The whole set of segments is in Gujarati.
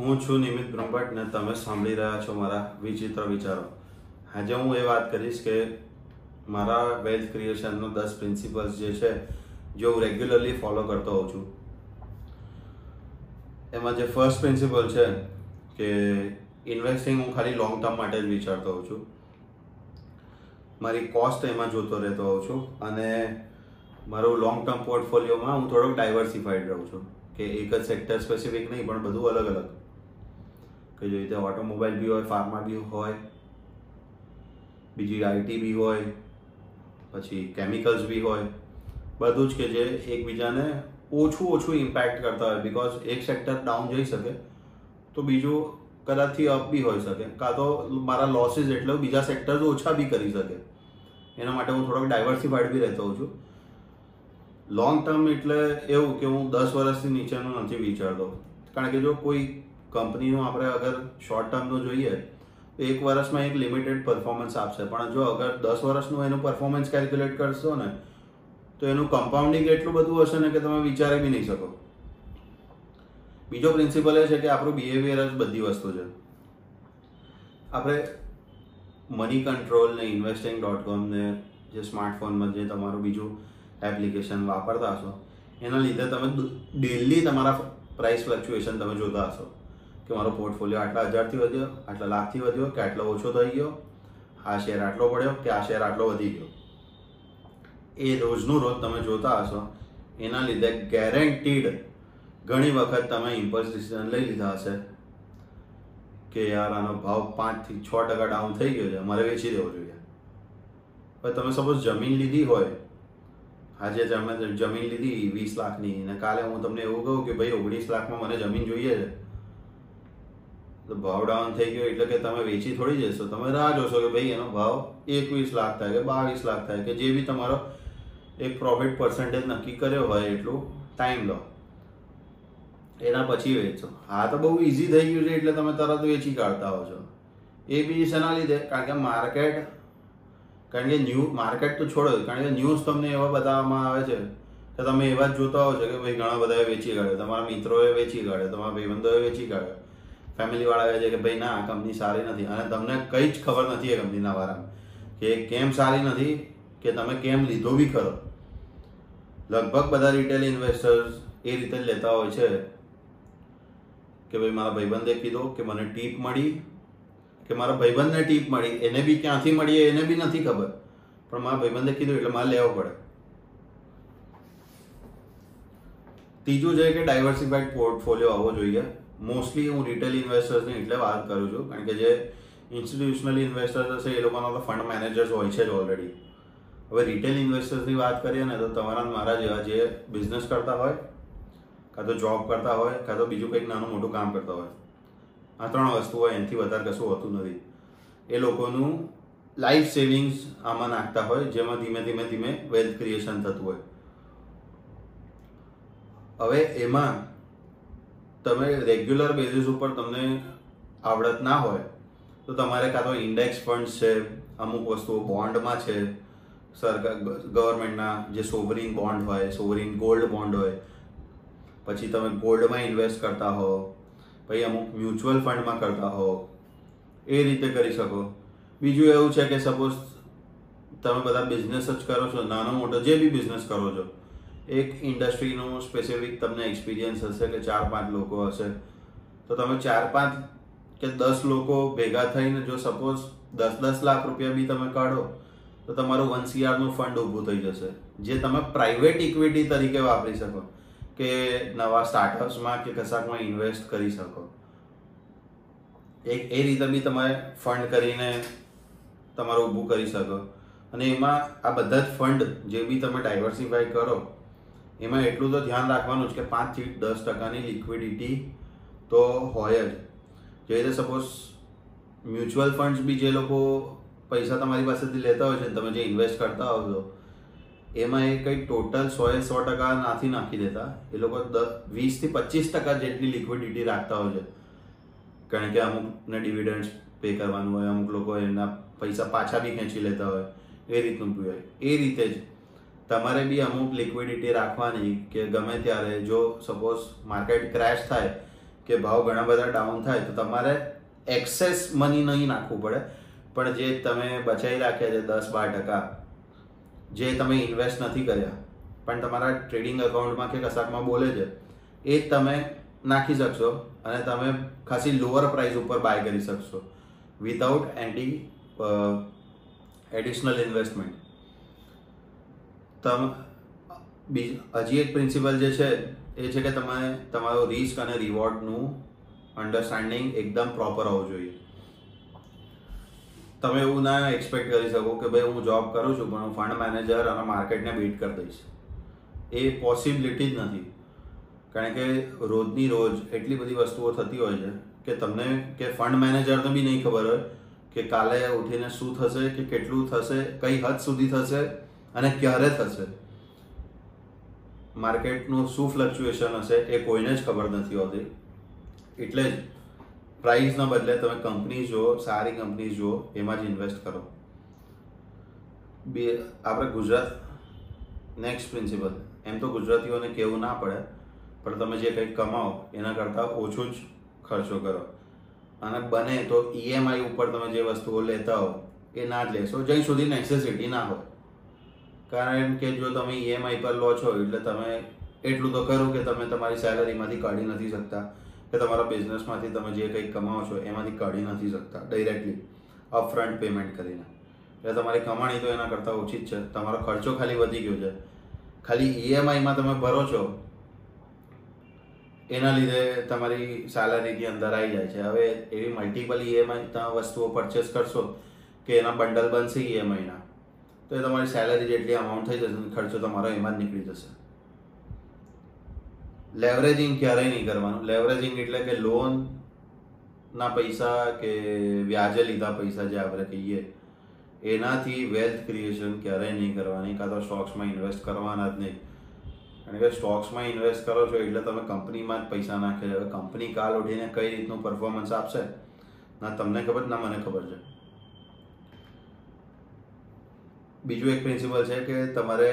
હું છું નિમિત બ્રહ્મભટ્ટ ને તમે સાંભળી રહ્યા છો મારા વિચિત્ર વિચારો. આજે હું એ વાત કરીશ કે મારા વેલ્થ ક્રિએશનનો દસ પ્રિન્સિપલ્સ જે છે, જે હું રેગ્યુલરલી ફોલો કરતો હોઉં છું. એમાં જે ફર્સ્ટ પ્રિન્સિપલ છે કે ઇન્વેસ્ટિંગ હું ખાલી લોંગ ટર્મ માટે જ વિચારતો હોઉં છું. મારી કોસ્ટ એમાં જોતો રહેતો હોઉં છું અને મારું લોંગ ટર્મ પોર્ટફોલિયોમાં હું થોડોક ડાયવર્સિફાઈડ રહું છું. કે એક જ સેક્ટર સ્પેસિફિક નહીં, પણ બધું અલગ અલગ. કે જે રીતે ઓટોમોબાઈલ બી હોય ફાર્મા બી હોય, બીજી આઈટી બી હોય, પછી કેમિકલ્સ બી હોય, બધું જ કે જે એકબીજાને ઓછું ઓછું ઇમ્પેક્ટ કરતા હોય બિકોઝ એક સેક્ટર ડાઉન જઈ શકે, તો બીજું કદાચથી અપ બી હોઈ શકે. કાં તો મારા લોસીસ એટલે બીજા સેક્ટર્સ ઓછા બી કરી શકે. એના માટે હું થોડોક ડાયવર્સિફાઈડ બી રહેતો હોઉં છું. લોંગ ટર્મ એટલે એવું કે હું દસ વર્ષથી નીચેનું નથી વિચારતો. કારણ કે જો કોઈ કંપનીનું આપણે અગર શોર્ટ ટર્મનું જોઈએ, તો એક વર્ષમાં એક લિમિટેડ પરફોર્મન્સ આપશે. પણ જો અગર દસ વર્ષનું એનું પરફોર્મન્સ કેલ્ક્યુલેટ કરશો ને, તો એનું કમ્પાઉન્ડિંગ એટલું બધું હશે ને કે તમે વિચારી બી નહીં શકો. બીજો પ્રિન્સિપલ એ છે કે આપણું બિહેવિયર જ બધી વસ્તુ છે. આપણે મની કંટ્રોલ ને ઇન્વેસ્ટિંગ ડોટ કોમ ને જે સ્માર્ટફોનમાં જે તમારું બીજું એપ્લિકેશન વાપરતા હશો, એના લીધે તમે ડેલી તમારા પ્રાઇસ ફ્લક્ચ્યુએશન તમે જોતા હશો. કે મારો પોર્ટફોલિયો આટલા હજારથી વધ્યો, આટલા લાખથી વધ્યો, કે આટલો ઓછો થઈ ગયો? આ શેર આટલો પડ્યો કે આ શેર આટલો વધી ગયો? એ રોજનું રોજ તમે જોતા હશો. એના લીધે ગેરંટીડ ઘણી વખત તમે ઇમ્પલ્સ ડિસિઝન લઈ લીધા હશે કે યાર આનો ભાવ પાંચથી છ ટકા ડાઉન થઈ ગયો છે મારે વેચી દેવો જોઈએ. પણ તમે સપોઝ જમીન લીધી હોય, આજે તમે જમીન લીધી વીસ લાખની અને કાલે હું તમને એવું કહું કે ભાઈ ઓગણીસ લાખમાં મને જમીન જોઈએ છે. ભાવ ડાઉન થઈ ગયો એટલે કે તમે વેચી થોડી જશો. તમે રાહ જોશો કે ભાઈ એનો ભાવ એકવીસ લાખ થાય કે બાવીસ લાખ થાય કે જે બી તમારો એક પ્રોફિટ પર્સન્ટેજ નક્કી કર્યો હોય એટલું ટાઈમ લો. એના પછી વેચો. હા, તો બહુ ઇઝી થઈ ગયું છે એટલે તમે તરત વેચી કાઢતા હો છો એ બી શેના લીધે, કારણ કે માર્કેટ કારણ કે ન્યૂ માર્કેટ તો છોડો કારણ કે ન્યૂઝ તમને એવા બતાવવામાં આવે છે કે તમે એવા જ જોતા હો છો કે ભાઈ ઘણા બધાએ વેચી કાઢ્યો. તમારા મિત્રોએ વેચી કાઢ્યો, તમારા ભાઈબંધોએ વેચી કાઢ્યો. ફેમિલીવાળા કહે છે કે ભાઈ, ના, આ કંપની સારી નથી. અને તમને કંઈ જ ખબર નથી એ કંપનીના વારામાં કે કેમ સારી નથી, કે તમે કેમ લીધો બી ખરો. લગભગ બધા રિટેલ ઇન્વેસ્ટર્સ એ રીતે જ લેતા હોય છે કે ભાઈ, મારા ભાઈબંધે કીધું કે મને ટીપ મળી, કે મારા ભાઈબંધને ટીપ મળી, એને બી ક્યાંથી મળી એને બી નથી ખબર. પણ મારા ભાઈબંધે કીધું એટલે મારે લેવો પડે. ત્રીજું છે કે ડાયવર્સિફાઈડ પોર્ટફોલિયો આવવો જોઈએ. મોસ્ટલી હું રિટેલ ઇન્વેસ્ટર્સની એટલે વાત કરું છું. કારણ કે જે ઇન્સ્ટિટ્યુશનલ ઇન્વેસ્ટર્સ હશે, એ લોકોના તો ફંડ મેનેજર્સ હોય છે જ ઓલરેડી હવે રિટેલ ઇન્વેસ્ટર્સની વાત કરીએ ને, તો તમારા મારા જેવા જે બિઝનેસ કરતા હોય, કાં તો જોબ કરતા હોય, કાં તો બીજું કંઈક નાનું મોટું કામ કરતા હોય, આ ત્રણ વસ્તુ હોય, એનાથી વધારે કશું હોતું નથી. એ લોકોનું લાઈફ સેવિંગ્સ આમાં નાખતા હોય, જેમાં ધીમે ધીમે ધીમે વેલ્થ ક્રિએશન થતું હોય. હવે એમાં તમે રેગ્યુલર બેઝિસ ઉપર તમને આવડત ના હોય, તો તમારે કાં તો ઇન્ડેક્સ ફંડ છે, અમુક વસ્તુઓ બોન્ડમાં છે, સરકાર ગવર્મેન્ટના જે સોવરિંગ બોન્ડ હોય સોવરિંગ ગોલ્ડ બોન્ડ હોય, પછી તમે ગોલ્ડમાં ઇન્વેસ્ટ કરતા હો, પછી અમુક મ્યુચ્યુઅલ ફંડમાં કરતા હો, એ રીતે કરી શકો. બીજું એવું છે કે સપોઝ તમે બધા બિઝનેસ જ કરો છો નાનો મોટો જે બી બિઝનેસ કરો છો એક ઇન્ડસ્ટ્રીનું સ્પેસિફિક તમને એક્સપિરિયન્સ હશે કે ચાર પાંચ લોકો હશે. તો તમે ચાર પાંચ કે દસ લોકો ભેગા થઈને જો સપોઝ દસ દસ લાખ રૂપિયા બી તમે કાઢો, તો તમારું વન સીઆરનું ફંડ ઊભું થઈ જશે. જે તમે પ્રાઇવેટ ઇક્વિટી તરીકે વાપરી શકો, કે નવા સ્ટાર્ટઅપ્સમાં કે કશાકમાં ઇન્વેસ્ટ કરી શકો. એક, એ રીતે બી તમે ફંડ કરીને તમારું ઊભું કરી શકો. અને એમાં આ બધા જ ફંડ જે બી તમે ડાયવર્સિફાય કરો એમાં એટલું તો ધ્યાન રાખવાનું જ કે પાંચથી દસ ટકાની લિક્વિડિટી તો હોય જ. જે રીતે સપોઝ મ્યુચ્યુઅલ ફંડ્સ બી જે લોકો પૈસા તમારી પાસેથી લેતા હોય છે તમે જે ઇન્વેસ્ટ કરતા હોવ છો, એમાં એ કંઈ ટોટલ સો એ સો ટકા નાથી નાખી દેતા. એ લોકો વીસથી પચીસ ટકા જેટલી લિક્વિડિટી રાખતા હોય છે. કારણ કે અમુકને ડિવિડન્ડ પે કરવાનું હોય, અમુક લોકો એના પૈસા પાછા બી ખેંચી લેતા હોય, એ રીતનું હોય. એ રીતે જ તમારે બી અમુક લિક્વિડિટી રાખવાની કે ગમે ત્યારે જો સપોઝ માર્કેટ ક્રેશ થાય કે ભાવ ઘણા બધા ડાઉન થાય તો તમારે એક્સેસ મની નહીં નાખવું પડે. પણ જે તમે બચાવી રાખ્યા છે દસ બાર ટકા, જે તમે ઇન્વેસ્ટ નથી કર્યા, પણ તમારા ટ્રેડિંગ અકાઉન્ટમાં કે કશાકમાં બોલે છે, એ તમે નાખી શકશો અને તમે ખાસી લોઅર પ્રાઇસ ઉપર બાય કરી શકશો વિધાઉટ એન્ટી એડિશનલ ઇન્વેસ્ટમેન્ટ તમ હજી એક પ્રિન્સિપલ જે છે, એ છે કે તમે તમારો રિસ્ક અને રિવોર્ડનું અન્ડરસ્ટેન્ડિંગ એકદમ પ્રોપર હોવું જોઈએ. તમે એવું ના એક્સપેક્ટ કરી શકો કે ભાઈ હું જોબ કરું છું, પણ હું ફંડ મેનેજર અને માર્કેટને બીટ કરી દઈશ. એ પોસિબિલિટી જ નથી. કારણ કે રોજની રોજ એટલી બધી વસ્તુઓ થતી હોય છે કે તમને, કે ફંડ મેનેજરને બી નહીં ખબર હોય કે કાલે ઉઠીને શું થશે, કે કેટલું થશે, કઈ હદ સુધી થશે અને ક્યારે થશે? માર્કેટનું શું ફ્લક્ચ્યુએશન હશે એ કોઈને જ ખબર નથી હોતી. એટલે જ પ્રાઇસના બદલે તમે કંપની જુઓ, સારી કંપની જુઓ, એમાં જ ઇન્વેસ્ટ કરો. બે, આપણે ગુજરાત નેક્સ્ટ પ્રિન્સિપલ એમ તો ગુજરાતીઓને કહેવું ના પડે, પણ તમે જે કંઈક કમાઓ, એના કરતાં ઓછું જ ખર્ચો કરો. અને બને તો ઈએમઆઈ ઉપર તમે જે વસ્તુઓ લેતા હો, એ ના જ લેશો. જ્યાં સુધી નેસેસિટી ના હોય. કારણ કે જો તમે ઈએમઆઈ પર લો છો, એટલે તમે એટલું તો કરો કે તમે તમારી સેલરીમાંથી કાઢી નથી શકતા, કે તમારા બિઝનેસમાંથી તમે જે કંઈક કમાવો છો, એમાંથી કાઢી નથી શકતા ડાયરેક્ટલી અપફ્રન્ટ પેમેન્ટ કરીને. એટલે તમારી કમાણી તો એના કરતાં ઓછી જ છે. તમારો ખર્ચો ખાલી વધી ગયો છે. ખાલી ઈએમઆઈમાં તમે ભરો છો, એના લીધે તમારી સેલરીની અંદર આવી જાય છે. હવે એવી મલ્ટિપલ ઈએમઆઈ તમે વસ્તુઓ પરચેસ કરશો, કે એના બંડલ બનશે ઈએમઆઈના તો એ તમારી સેલરી જેટલી અમાઉન્ટ થઈ જશે ખર્ચો તમારો એમાં જ નીકળી જશે. લેવરેજિંગ ક્યારેય નહીં કરવાનું. લેવરેજિંગ એટલે કે લોન ના પૈસા કે વ્યાજે લીધા પૈસા જે આપણે કહીએ, એનાથી વેલ્થ ક્રિએશન ક્યારેય નહીં કરવાની. કાં તો સ્ટોક્સમાં ઇન્વેસ્ટ કરવાના જ નહીં. કારણ કે સ્ટોક્સમાં ઇન્વેસ્ટ કરો છો એટલે તમે કંપનીમાં જ પૈસા નાખે. છે કંપની કાલ ઉઠીને કઈ રીતનું પરફોર્મન્સ આપશે? ના, તમને ખબર ના, મને ખબર છે. બીજું એક પ્રિન્સિપલ છે કે તમારે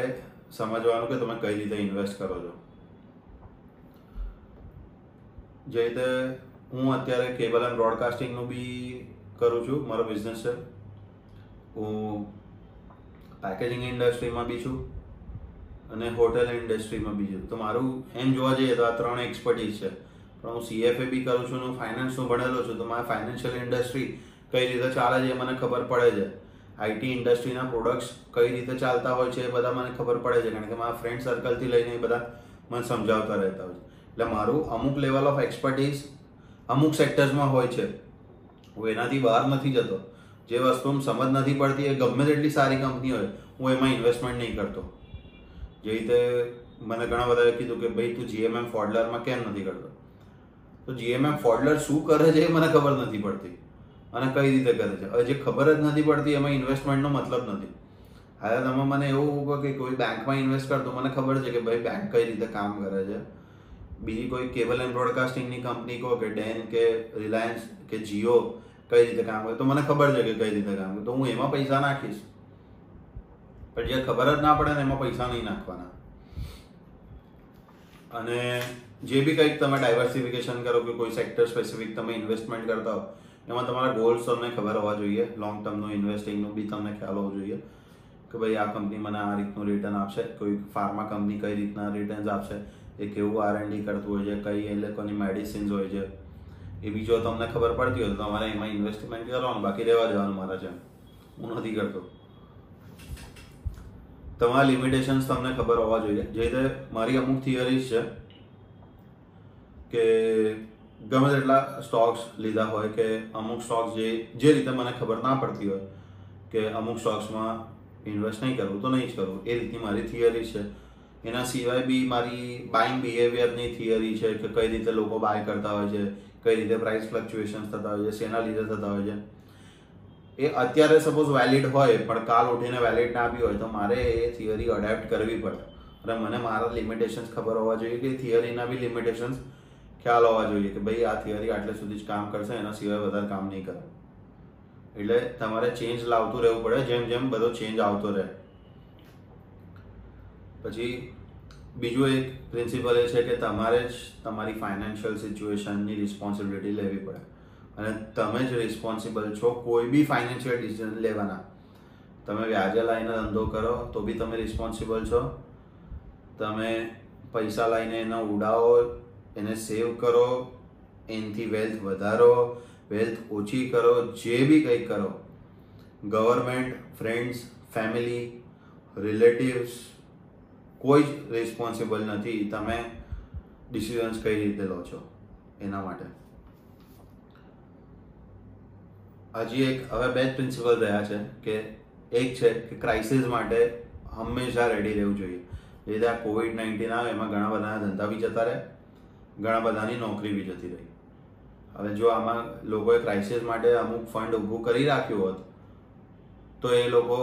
સમજવાનું કે તમે કઈ રીતે ઇન્વેસ્ટ કરો છો. જે રીતે હું અત્યારે કેબલ એન્ડ બ્રોડકાસ્ટિંગનું બી કરું છું, મારો બિઝનેસ છે. હું પેકેજિંગ ઇન્ડસ્ટ્રીમાં બી છું અને હોટેલ ઇન્ડસ્ટ્રીમાં બી છું. તો મારું એમ જોવા જઈએ તો આ ત્રણ એક્સપર્ટીઝ છે. પણ હું સીએફએ બી કરું છું હું ફાઇનાન્સનું ભણેલો છું, તો મારે ફાઇનાન્શિયલ ઇન્ડસ્ટ્રી કઈ રીતે ચાલે છે એ મને ખબર પડે છે. આઈટી ઇન્ડસ્ટ્રીના પ્રોડક્ટ્સ કઈ રીતે ચાલતા હોય છે એ બધા મને ખબર પડે છે. કારણ કે મારા ફ્રેન્ડ સર્કલથી લઈને એ બધા મને સમજાવતા રહેતા હોય છે. એટલે મારું અમુક લેવલ ઓફ એક્સપર્ટીઝ અમુક સેક્ટર્સમાં હોય છે. હું એનાથી બહાર નથી જતો. જે વસ્તુ સમજ નથી પડતી એ ગમે તેટલી સારી કંપની હોય, હું એમાં ઇન્વેસ્ટમેન્ટ નહીં કરતો. જે રીતે મને ઘણા બધાએ કીધું કે ભાઈ તું જીએમએમ ફોડલરમાં કેમ નથી કરતો? તો જીએમએમ ફોડલર શું કરે છે એ મને ખબર નથી પડતી. અને કઈ રીતે કરે છે? હવે જે ખબર જ નથી પડતી, એમાં ઇન્વેસ્ટમેન્ટનો મતલબ નથી. હવે તમે મને એવું કહો કે કોઈ બેંકમાં ઇન્વેસ્ટ કરતો મને ખબર છે કે ભાઈ બેંક કઈ રીતે કામ કરે છે. બીજી કોઈ કેબલ એન્ડ બ્રોડકાસ્ટિંગની કંપની કહો કે ડેન કે રિલાયન્સ કે જીઓ કઈ રીતે કામ કરે, તો મને ખબર છે કે કઈ રીતે કામ કરે. તો હું એમાં પૈસા નાખીશ. પણ જે ખબર જ ના પડે ને એમાં પૈસા નહીં નાખવાના. અને જે બી કંઈક તમે ડાયવર્સિફિકેશન કરો કે કોઈ સેક્ટર સ્પેસિફિક તમે ઇન્વેસ્ટમેન્ટ કરતા હો એમાં તમારા ગોલ્સ તમને ખબર હોવા જોઈએ લોંગ ટર્મનું ઇન્વેસ્ટિંગનું બી તમને ખ્યાલ હોવો જોઈએ કે ભાઈ આ કંપની મને આ રીતનું રિટર્ન આપશે, કોઈ ફાર્મા કંપની કઈ રીતના રિટર્ન્સ આપશે, એ કેવું આરએનડી કરતું હોય છે, કઈ એ લોકોની મેડિસિન્સ હોય છે એ બીજો તમને ખબર પડતી હોય તો તમારે એમાં ઇન્વેસ્ટમેન્ટ કરવાનું, બાકી રહેવા જવાનું મારા છે હું નથી કરતો. તમારા લિમિટેશન્સ તમને ખબર હોવા જોઈએ. જે રીતે મારી અમુક થિયરીઝ છે કે ગમે તેટલા સ્ટોક્સ લીધા હોય કે અમુક સ્ટોક્સ જે જે રીતે મને ખબર ના પડતી હોય કે અમુક સ્ટોક્સમાં ઇન્વેસ્ટ નહીં કરવું તો નહીં જ કરવું એ રીતની મારી થિયરી છે. એના સિવાય બી મારી બાઇંગ બિહેવિયરની થિયરી છે કે કઈ રીતે લોકો બાય કરતા હોય છે, કઈ રીતે પ્રાઇસ ફ્લક્ચ્યુએશન્સ થતા હોય છે, શેના લીધે થતા હોય છે. એ અત્યારે સપોઝ વેલિડ હોય, પણ કાલ ઉઠીને વેલિડ ના બી હોય તો મારે એ થિયરી અડેપ્ટ કરવી પડે. અને મને મારા લિમિટેશન્સ ખબર હોવા જોઈએ કે થિયરીના બી લિમિટેશન્સ ખ્યાલ હોવા જોઈએ કે ભાઈ આ થિયરી આટલે સુધી જ કામ કરશે, એના સિવાય વધારે કામ નહીં કરે. એટલે તમારે ચેન્જ લાવતું રહેવું પડે, જેમ જેમ બધો ચેન્જ આવતો રહે. પછી બીજું એક પ્રિન્સિપલ એ છે કે તમારે જ તમારી ફાઇનાન્શિયલ સિચ્યુએશનની રિસ્પોન્સિબિલિટી લેવી પડે. અને તમે જ રિસ્પોન્સિબલ છો કોઈ બી ફાઇનાન્શિયલ ડિસિઝન લેવાના. તમે વ્યાજે લાવીને ધંધો કરો, તો બી તમે રિસ્પોન્સિબલ છો. તમે પૈસા લાવીને એને ઉડાવો એને સેવ કરો, એનાથી વેલ્થ વધારો વેલ્થ ઓછી કરો, જે બી કંઈ કરો. ગવર્મેન્ટ ફ્રેન્ડ્સ ફેમિલી રિલેટિવ્સ કોઈ જ રિસ્પોન્સિબલ નથી. તમે ડિસિઝન્સ કઈ રીતે લો છો એના માટે? હજી એક, હવે બે જ પ્રિન્સિપલ રહ્યા છે કે એક છે કે ક્રાઇસિસ માટે હંમેશા રેડી રહેવું જોઈએ. જે આ કોવિડ નાઇન્ટીન આવે, એમાં ઘણા બધાના ધંધા બી જતા રહે. ઘણા બધાની નોકરી બી જતી રહી. હવે જો આમાં લોકોએ ક્રાઇસિસ માટે અમુક ફંડ ઊભું કરી રાખ્યું હોત, તો એ લોકો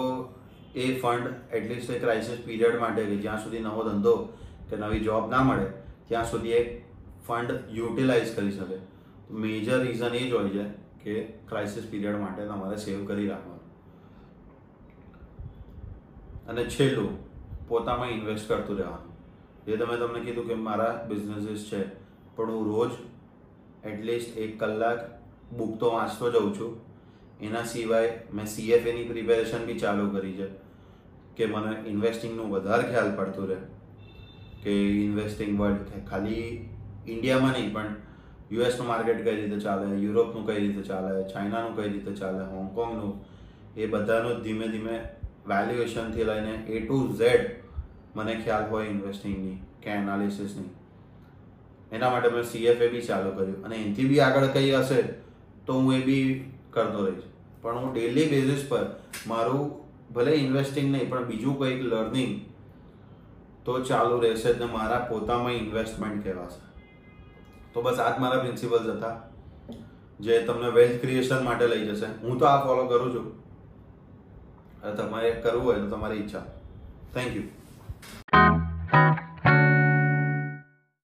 એ ફંડ એટલીસ્ટ એ ક્રાઇસિસ પીરિયડ માટે જ્યાં સુધી નવો ધંધો કે નવી જોબ ના મળે, ત્યાં સુધી એ ફંડ યુટિલાઇઝ કરી શકે. મેજર રીઝન એ જ હોય છે કે ક્રાઇસિસ પીરિયડ માટે તમારે સેવ કરી રાખવાનું. અને છેલ્લું, પોતામાં ઇન્વેસ્ટ કરતું રહેવાનું. જે તમે તમને કીધું કે મારા બિઝનેસીસ છે પણ હું રોજ એટલીસ્ટ એક કલાક બુક તો વાંચતો જઉં છું. એના સિવાય મેં સીએફએની પ્રિપેરેશન બી ચાલુ કરી છે. કે મને ઇન્વેસ્ટિંગનું વધારે ખ્યાલ પડતું રહે. કે ઇન્વેસ્ટિંગ વર્લ્ડ ખાલી ઇન્ડિયામાં નહીં, પણ યુએસનું માર્કેટ કઈ રીતે ચાલે યુરોપનું કઈ રીતે ચાલે ચાઇનાનું કઈ રીતે ચાલે હોંગકોંગનું એ બધાનું ધીમે ધીમે વેલ્યુએશનથી લઈને એ ટુ ઝેડ મને ખ્યાલ હોય ઇન્વેસ્ટિંગની કે એનાલિસિસની એના માટે મેં સીએફએ બી ચાલુ કર્યું. અને એનાથી બી આગળ કંઈ હશે તો હું એ બી કરતો રહીશ. પણ હું ડેલી બેઝિસ પર મારું ભલે ઇન્વેસ્ટિંગ નહીં, પણ બીજું કંઈક લર્નિંગ તો ચાલુ રહેશે જ ને મારા પોતામાં ઇન્વેસ્ટમેન્ટ કહેવાશે. તો બસ આ જ મારા પ્રિન્સિપલ્સ હતા, જે તમને વેલ્થ ક્રિએશન માટે લઈ જશે. હું તો આ ફોલો કરું છું. તમારે કરવું હોય તો તમારી ઈચ્છા. Thank you